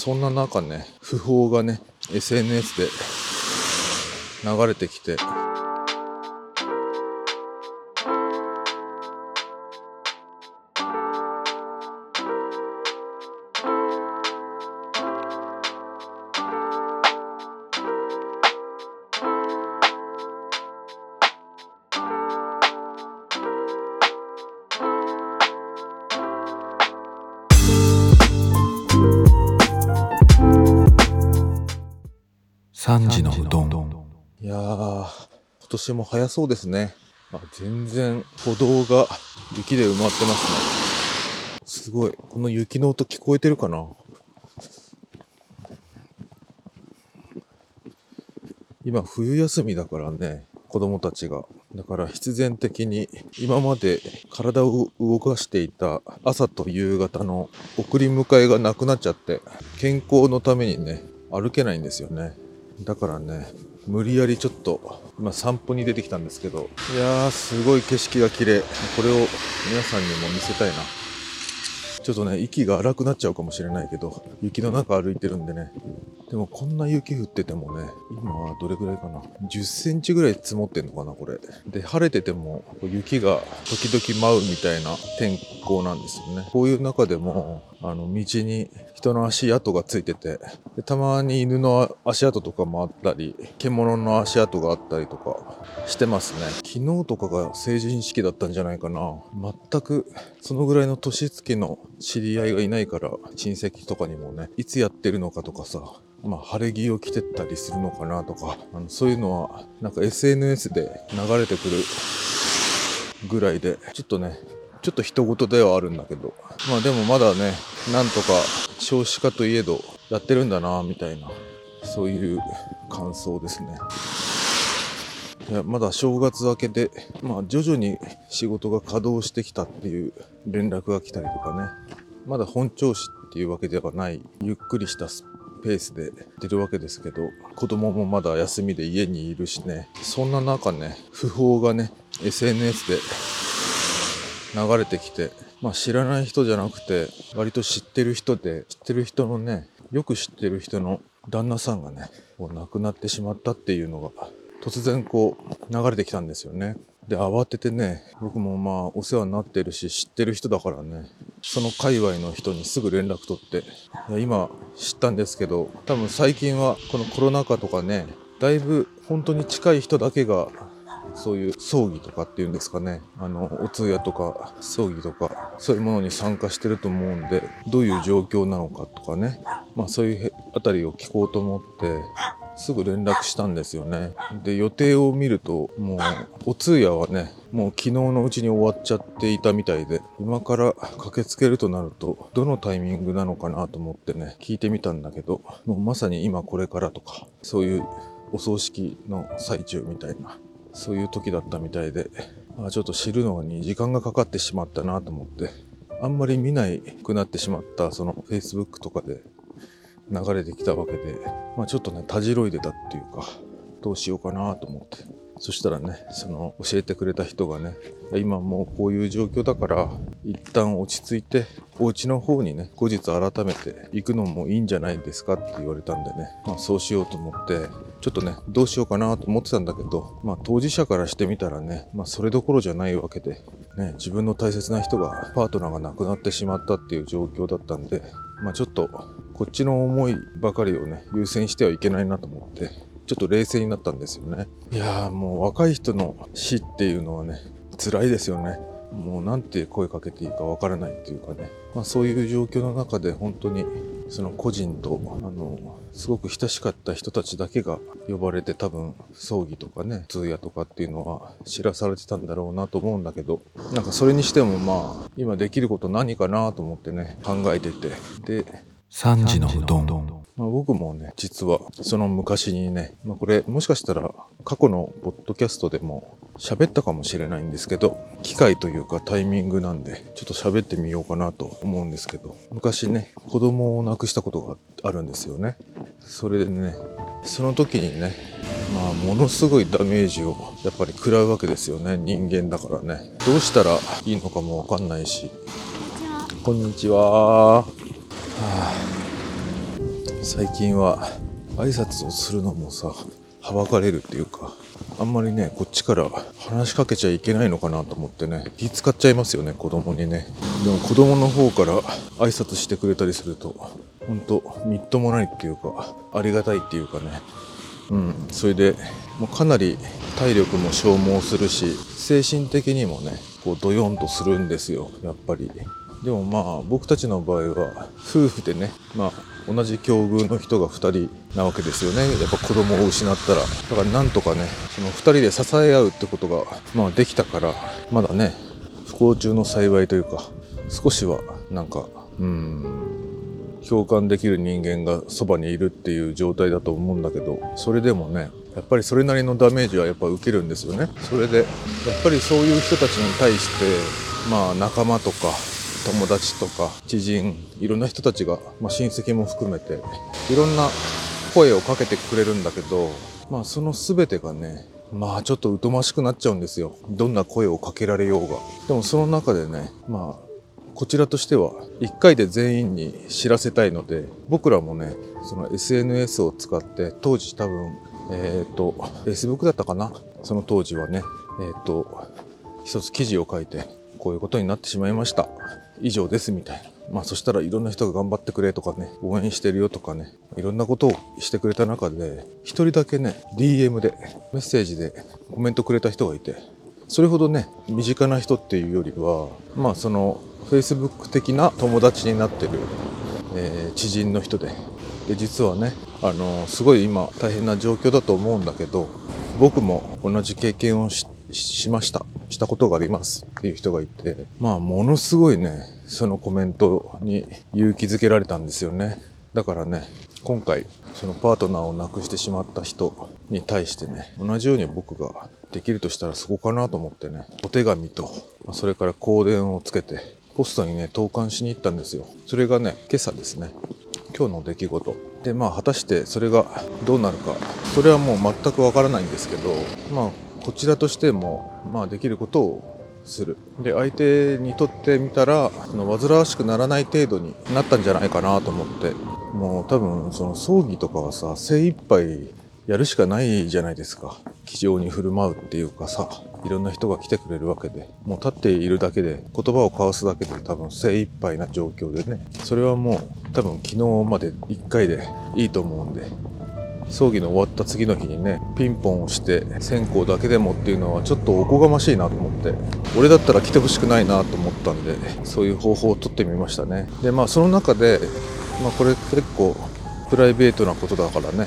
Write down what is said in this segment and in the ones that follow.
そんな中ね訃報がね SNS で流れてきて。3時のうどん。いやー今年も早そうですね。あ全然歩道が雪で埋まってますね。すごいこの雪の音聞こえてるかな？今冬休みだからね子供たちが。だから必然的に今まで体を動かしていた朝と夕方の送り迎えがなくなっちゃって健康のためにね歩けないんですよね。だからね無理やりちょっと今散歩に出てきたんですけどいやーすごい景色が綺麗。これを皆さんにも見せたいな。ちょっとね息が荒くなっちゃうかもしれないけど雪の中歩いてるんでねでもこんな雪降っててもね今はどれぐらいかな？10センチぐらい積もってんのかなこれ。で晴れてても雪が時々舞うみたいな天候なんですよね。こういう中でもあの道に人の足跡がついててでたまに犬の足跡とかもあったり獣の足跡があったりとかしてますね。昨日とかが成人式だったんじゃないかな。全くそのぐらいの年月の知り合いがいないから親戚とかにもねいつやってるのかとかさまあ、晴れ着を着てったりするのかなとかあのそういうのはなんか SNS で流れてくるぐらいでちょっとねちょっと人事ではあるんだけどまあでもまだねなんとか少子化といえどやってるんだなみたいなそういう感想ですね。いやまだ正月明けでまあ徐々に仕事が稼働してきたっていう連絡が来たりとかね。まだ本調子っていうわけではないゆっくりしたスペースで出るわけですけど子供もまだ休みで家にいるしね。そんな中ね訃報がね SNS で流れてきてまあ知らない人じゃなくて割と知ってる人で知ってる人のねよく知ってる人の旦那さんがねこう亡くなってしまったっていうのが突然こう流れてきたんですよね。で慌ててね僕もまあお世話になってるし知ってる人だからね。その界隈の人にすぐ連絡取って。いや今知ったんですけど多分最近はこのコロナ禍とかねだいぶ本当に近い人だけがそういう葬儀とかっていうんですかね。あのお通夜とか葬儀とかそういうものに参加してると思うんでどういう状況なのかとかね。まあそういうあたりを聞こうと思って。すぐ連絡したんですよね。で予定を見るともうお通夜はねもう昨日のうちに終わっちゃっていたみたいで今から駆けつけるとなるとどのタイミングなのかなと思ってね聞いてみたんだけどもうまさに今これからとかそういうお葬式の最中みたいなそういう時だったみたいであちょっと知るのに時間がかかってしまったなと思ってあんまり見ないくなってしまったその Facebook とかで流れてきたわけで、まあ、ちょっとねたじろいでたっていうかどうしようかなと思って。そしたらねその教えてくれた人がね今もうこういう状況だから一旦落ち着いてお家の方にね後日改めて行くのもいいんじゃないですかって言われたんでね、まあ、そうしようと思ってちょっとねどうしようかなと思ってたんだけど、まあ、当事者からしてみたらね、まあ、それどころじゃないわけで、ね、自分の大切な人がパートナーが亡くなってしまったっていう状況だったんで、まあ、ちょっとこっちの思いばかりをね優先してはいけないなと思ってちょっと冷静になったんですよね。いやーもう若い人の死っていうのはね辛いですよね。もうなんて声かけていいかわからないっていうかね、まあ、そういう状況の中で本当にその個人とあのすごく親しかった人たちだけが呼ばれて多分葬儀とかね通夜とかっていうのは知らされてたんだろうなと思うんだけどなんかそれにしてもまあ今できること何かなと思ってね考えてて。で3時のうどん。まあ、僕もね、実はその昔にね、まあ、これもしかしたら過去のポッドキャストでも喋ったかもしれないんですけど、機会というかタイミングなんで、ちょっと喋ってみようかなと思うんですけど、昔ね、子供を亡くしたことがあるんですよね。それでね、その時にね、まあ、ものすごいダメージをやっぱり食らうわけですよね、人間だからね。どうしたらいいのかもわかんないし。こんにちは。あ。最近は挨拶をするのもさはばかれるっていうかあんまりねこっちから話しかけちゃいけないのかなと思ってね気使っちゃいますよね子供にね。でも子供の方から挨拶してくれたりするとほんとみっともないっていうかありがたいっていうかね。うん。それでもうかなり体力も消耗するし精神的にもねこうドヨンとするんですよやっぱり。でもまあ僕たちの場合は夫婦でねまあ同じ境遇の人が2人なわけですよね。やっぱ子供を失ったら。だからなんとかねその2人で支え合うってことがまあできたからまだね不幸中の幸いというか少しはなんかうん共感できる人間がそばにいるっていう状態だと思うんだけどそれでもねやっぱりそれなりのダメージはやっぱ受けるんですよね。それでやっぱりそういう人たちに対してまあ仲間とか友達とか知人いろんな人たちが、まあ、親戚も含めていろんな声をかけてくれるんだけどまあその全てがねまあちょっと疎ましくなっちゃうんですよ。どんな声をかけられようが。でもその中でねまあこちらとしては1回で全員に知らせたいので僕らもねその SNS を使って当時多分えっ、ー、と Facebook だったかな？その当時はねえっ、ー、と一つ記事を書いてこういうことになってしまいました。以上ですみたいな。まあそしたらいろんな人が頑張ってくれとかね、応援してるよとかね、いろんなことをしてくれた中で、一人だけね、DM で、メッセージでコメントくれた人がいて、それほどね、身近な人っていうよりは、まあその、Facebook 的な友達になってる、えー、知人の人で、で、実はね、あの、すごい今大変な状況だと思うんだけど、僕も同じ経験をしました。したことがありますっていう人がいて、まあものすごいね、そのコメントに勇気づけられたんですよね。だからね、今回、そのパートナーを亡くしてしまった人に対してね、同じように僕ができるとしたらそこかなと思ってね、お手紙と、それから香典をつけて、ポストにね、投函しに行ったんですよ。それがね、今朝ですね。今日の出来事。で、まあ、果たしてそれがどうなるか、それはもう全くわからないんですけど、まあ、こちらとしても、まあ、できることをする。で相手にとってみたらその煩わしくならない程度になったんじゃないかなと思って。もう多分その葬儀とかはさ精一杯やるしかないじゃないですか。気丈に振る舞うっていうかさいろんな人が来てくれるわけで。もう立っているだけで言葉を交わすだけで多分精一杯な状況でね。それはもう多分昨日まで1回でいいと思うんで葬儀の終わった次の日にねピンポンをして線香だけでもっていうのはちょっとおこがましいなと思って俺だったら来てほしくないなと思ったんでそういう方法をとってみましたね。でまあその中で、まあ、これ結構プライベートなことだからね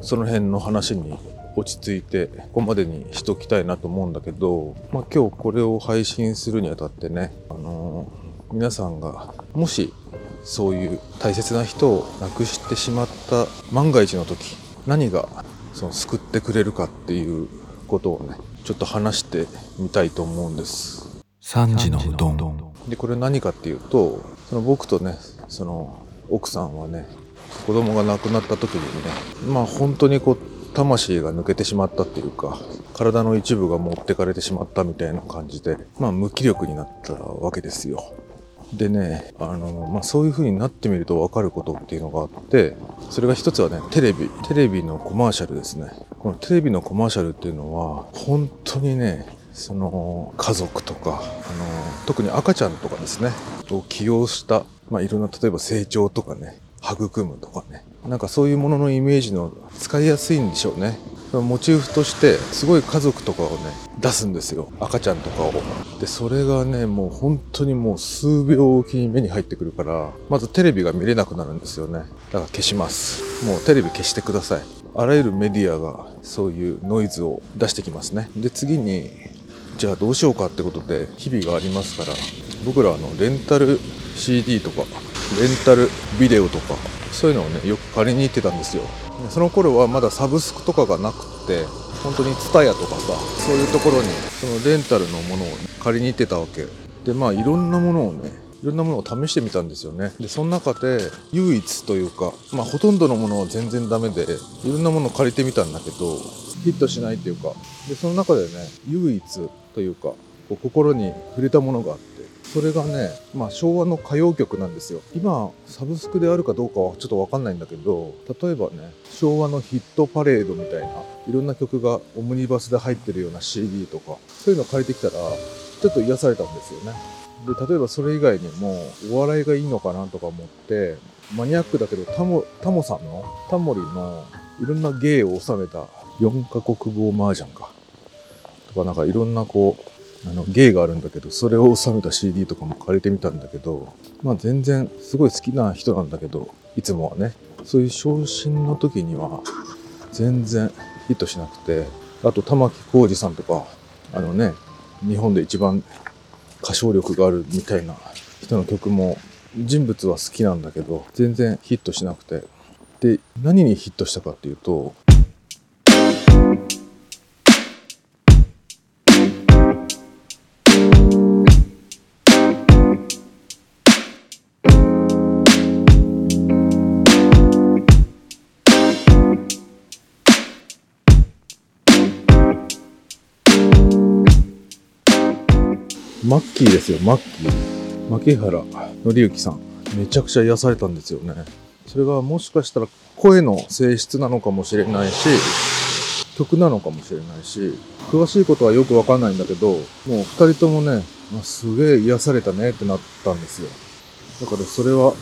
その辺の話に落ち着いてここまでにしときたいなと思うんだけど、まあ、今日これを配信するにあたってね、あのー、皆さんがもしそういう大切な人を亡くしてしまった万が一の時何がその救ってくれるかっていうことをねちょっと話してみたいと思うんです。3時のうどん。でこれ何かっていうとその僕とねその奥さんはね子供が亡くなった時にねまあ本当にこう魂が抜けてしまったっていうか体の一部が持ってかれてしまったみたいな感じでまあ無気力になったわけですよでね、あの、まあ、そういう風になってみると分かることっていうのがあって、それが一つはね、テレビ。テレビのコマーシャルですね。このテレビのコマーシャルっていうのは、本当にね、その家族とか、あの、特に赤ちゃんとかですね、を起用した、まあ、いろんな、例えば成長とかね、育むとかね、なんかそういうもののイメージの使いやすいんでしょうね。モチーフとしてすごい家族とかをね出すんですよ。赤ちゃんとかを。でそれがねもう本当にもう数秒おきに目に入ってくるからまずテレビが見れなくなるんですよね。だから消します。もうテレビ消してください。あらゆるメディアがそういうノイズを出してきますね。で次にじゃあどうしようかってことで日々がありますから僕らあのレンタル CD とかレンタルビデオとかそういうのをねよく借りに行ってたんですよ。その頃はまだサブスクとかがなくって本当に TSUTAYA とかさそういうところにそのレンタルのものを、ね、借りに行ってたわけ。でまあいろんなものをねいろんなものを試してみたんですよね。でその中で唯一というかまあほとんどのものは全然ダメでいろんなものを借りてみたんだけどヒットしないっていうか。でその中でね唯一というかこう心に触れたものがあって。それがね、まあ、昭和の歌謡曲なんですよ。今サブスクであるかどうかはちょっと分かんないんだけど例えばね昭和のヒットパレードみたいないろんな曲がオムニバスで入ってるような CD とかそういうの借りてきたらちょっと癒されたんですよね。で例えばそれ以外にもお笑いがいいのかなとか思ってマニアックだけどタモタモさんのタモリのいろんな芸を収めた4カ国語麻雀か。とかなんかいろんなこうあの芸があるんだけどそれを収めた CD とかも借りてみたんだけどまあ全然すごい好きな人なんだけどいつもはね。そういう昇進の時には全然ヒットしなくてあと玉置浩二さんとかあのね日本で一番歌唱力があるみたいな人の曲も人物は好きなんだけど全然ヒットしなくて。で何にヒットしたかっていうとマッキーですよ。マッキー。牧原紀之さん。めちゃくちゃ癒されたんですよね。それがもしかしたら声の性質なのかもしれないし曲なのかもしれないし詳しいことはよくわかんないんだけどもう二人ともね、まあ、すげえ癒されたねってなったんですよ。だからそれは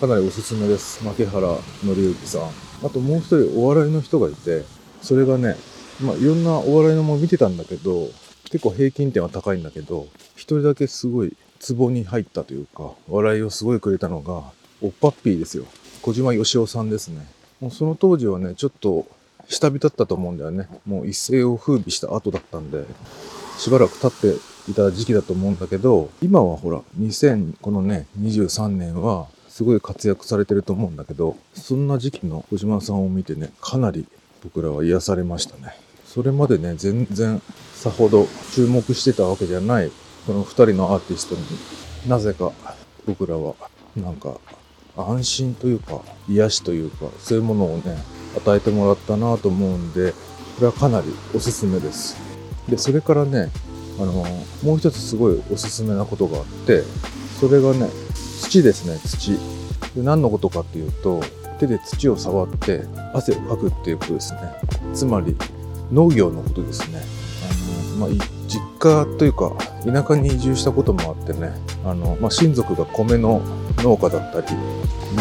かなりおすすめです。牧原紀之さん。あともう一人お笑いの人がいてそれがねまあいろんなお笑いのも見てたんだけど結構平均点は高いんだけど一人だけすごいツボに入ったというか笑いをすごいくれたのがおっぱっぴーですよ。小島よしおさんですね。もうその当時はねちょっと下火だったと思うんだよね。もう一世を風靡した後だったんでしばらく経っていた時期だと思うんだけど今はほら2000このね23年はすごい活躍されてると思うんだけどそんな時期の小島さんを見てねかなり僕らは癒されましたね。それまでね全然さほど注目してたわけじゃないこの2人のアーティストになぜか僕らはなんか安心というか癒しというかそういうものをね与えてもらったなと思うんでこれはかなりおすすめです。でそれからねあのもう一つすごいおすすめなことがあってそれがね土ですね土。で何のことかっていうと手で土を触って汗をかくっていうことですね。つまり農業のことですね。あの、まあ、実家というか田舎に移住したこともあってねあの、まあ、親族が米の農家だったり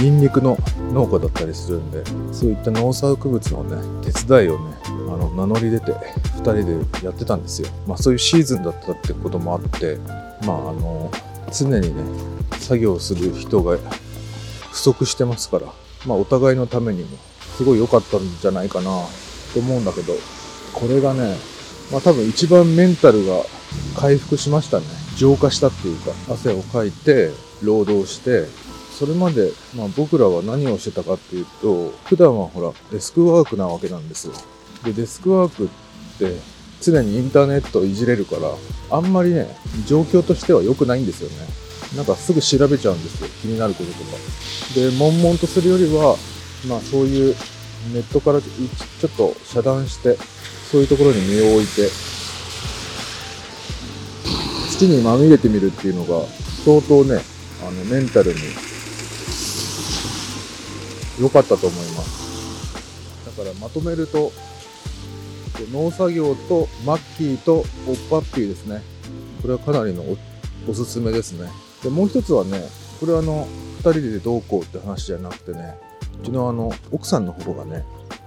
ニンニクの農家だったりするんでそういった農作物のね手伝いをねあの名乗り出て2人でやってたんですよ、まあ、そういうシーズンだったってこともあってまああの常にね作業する人が不足してますから、まあ、お互いのためにもすごい良かったんじゃないかなと思うんだけどこれがね、まあ、多分一番メンタルが回復しましたね。浄化したっていうか汗をかいて労働してそれまで、まあ、僕らは何をしてたかっていうと普段はほらデスクワークなわけなんですよ。でデスクワークって常にインターネットをいじれるからあんまりね状況としては良くないんですよね。なんかすぐ調べちゃうんですよ。気になることとか。で悶々とするよりはまあそういうネットからちょっと遮断してそういうところに身を置いて土にまみれてみるっていうのが相当ねあのメンタルに良かったと思います。だからまとめると農作業とマッキーとオッパッピーですね。これはかなりのおすすめですね。でもう一つはねこれはあの2人でどうこうって話じゃなくてねうちのあの奥さんの方がね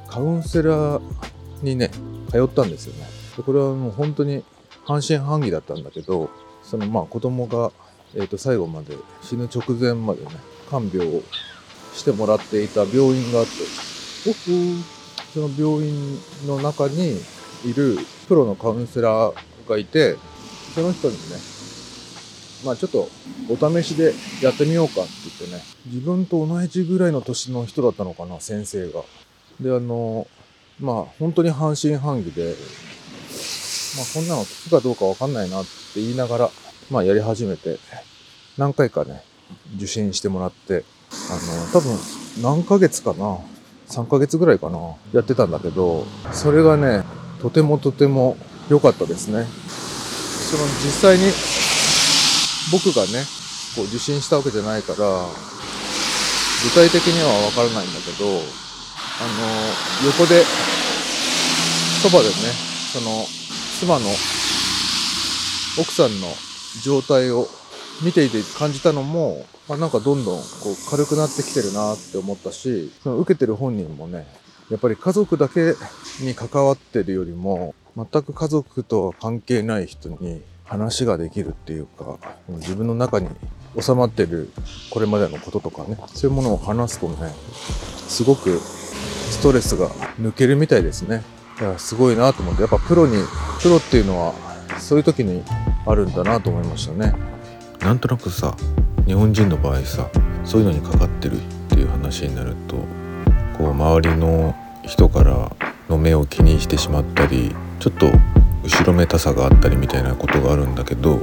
カウンセラーにね通ったんですよね。でこれはもう本当に半信半疑だったんだけどそのまあ子供が、えー、と最後まで死ぬ直前までね看病をしてもらっていた病院があってその病院の中にいるプロのカウンセラーがいてその人にねまあちょっとお試しでやってみようかって言ってね自分と同じぐらいの年の人だったのかな先生が。であのまあ本当に半信半疑でまあこんなの効くかどうかわかんないなって言いながらまあやり始めて何回かね受診してもらってあの多分何ヶ月かな3ヶ月ぐらいかなやってたんだけどそれがねとてもとても良かったですね。その実際に僕がねこう受診したわけじゃないから具体的には分からないんだけどあの横でそばでね。その妻の奥さんの状態を見ていて感じたのも、あ、なんかどんどんこう軽くなってきてるなって思ったしその受けてる本人もねやっぱり家族だけに関わってるよりも全く家族とは関係ない人に話ができるっていうか自分の中に収まってるこれまでのこととかねそういうものを話すとねすごくストレスが抜けるみたいですね。だからすごいなと思って。やっぱプロにプロっていうのはそういう時にあるんだなと思いましたね。なんとなくさ日本人の場合さそういうのにかかってるっていう話になるとこう周りの人からの目を気にしてしまったりちょっと後ろめたさがあったりみたいなことがあるんだけど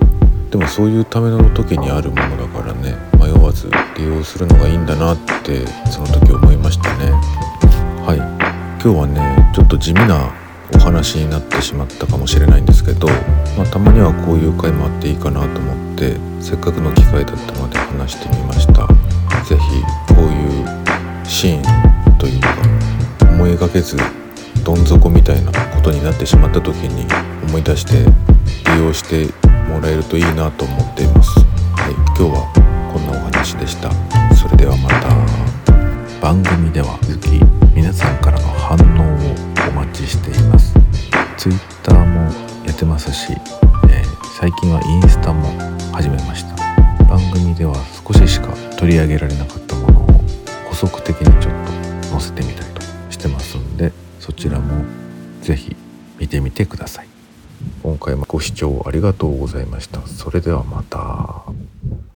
でもそういうための時にあるものだからね迷わず利用するのがいいんだなってその時思いましたね。今日はねちょっと地味なお話になってしまったかもしれないんですけど、まあ、たまにはこういう回もあっていいかなと思ってせっかくの機会だったので話してみました。是非こういうシーンというか思いがけずどん底みたいなことになってしまった時に思い出して利用してもらえるといいなと思っています。はい今日はりがとうございました。それではまた。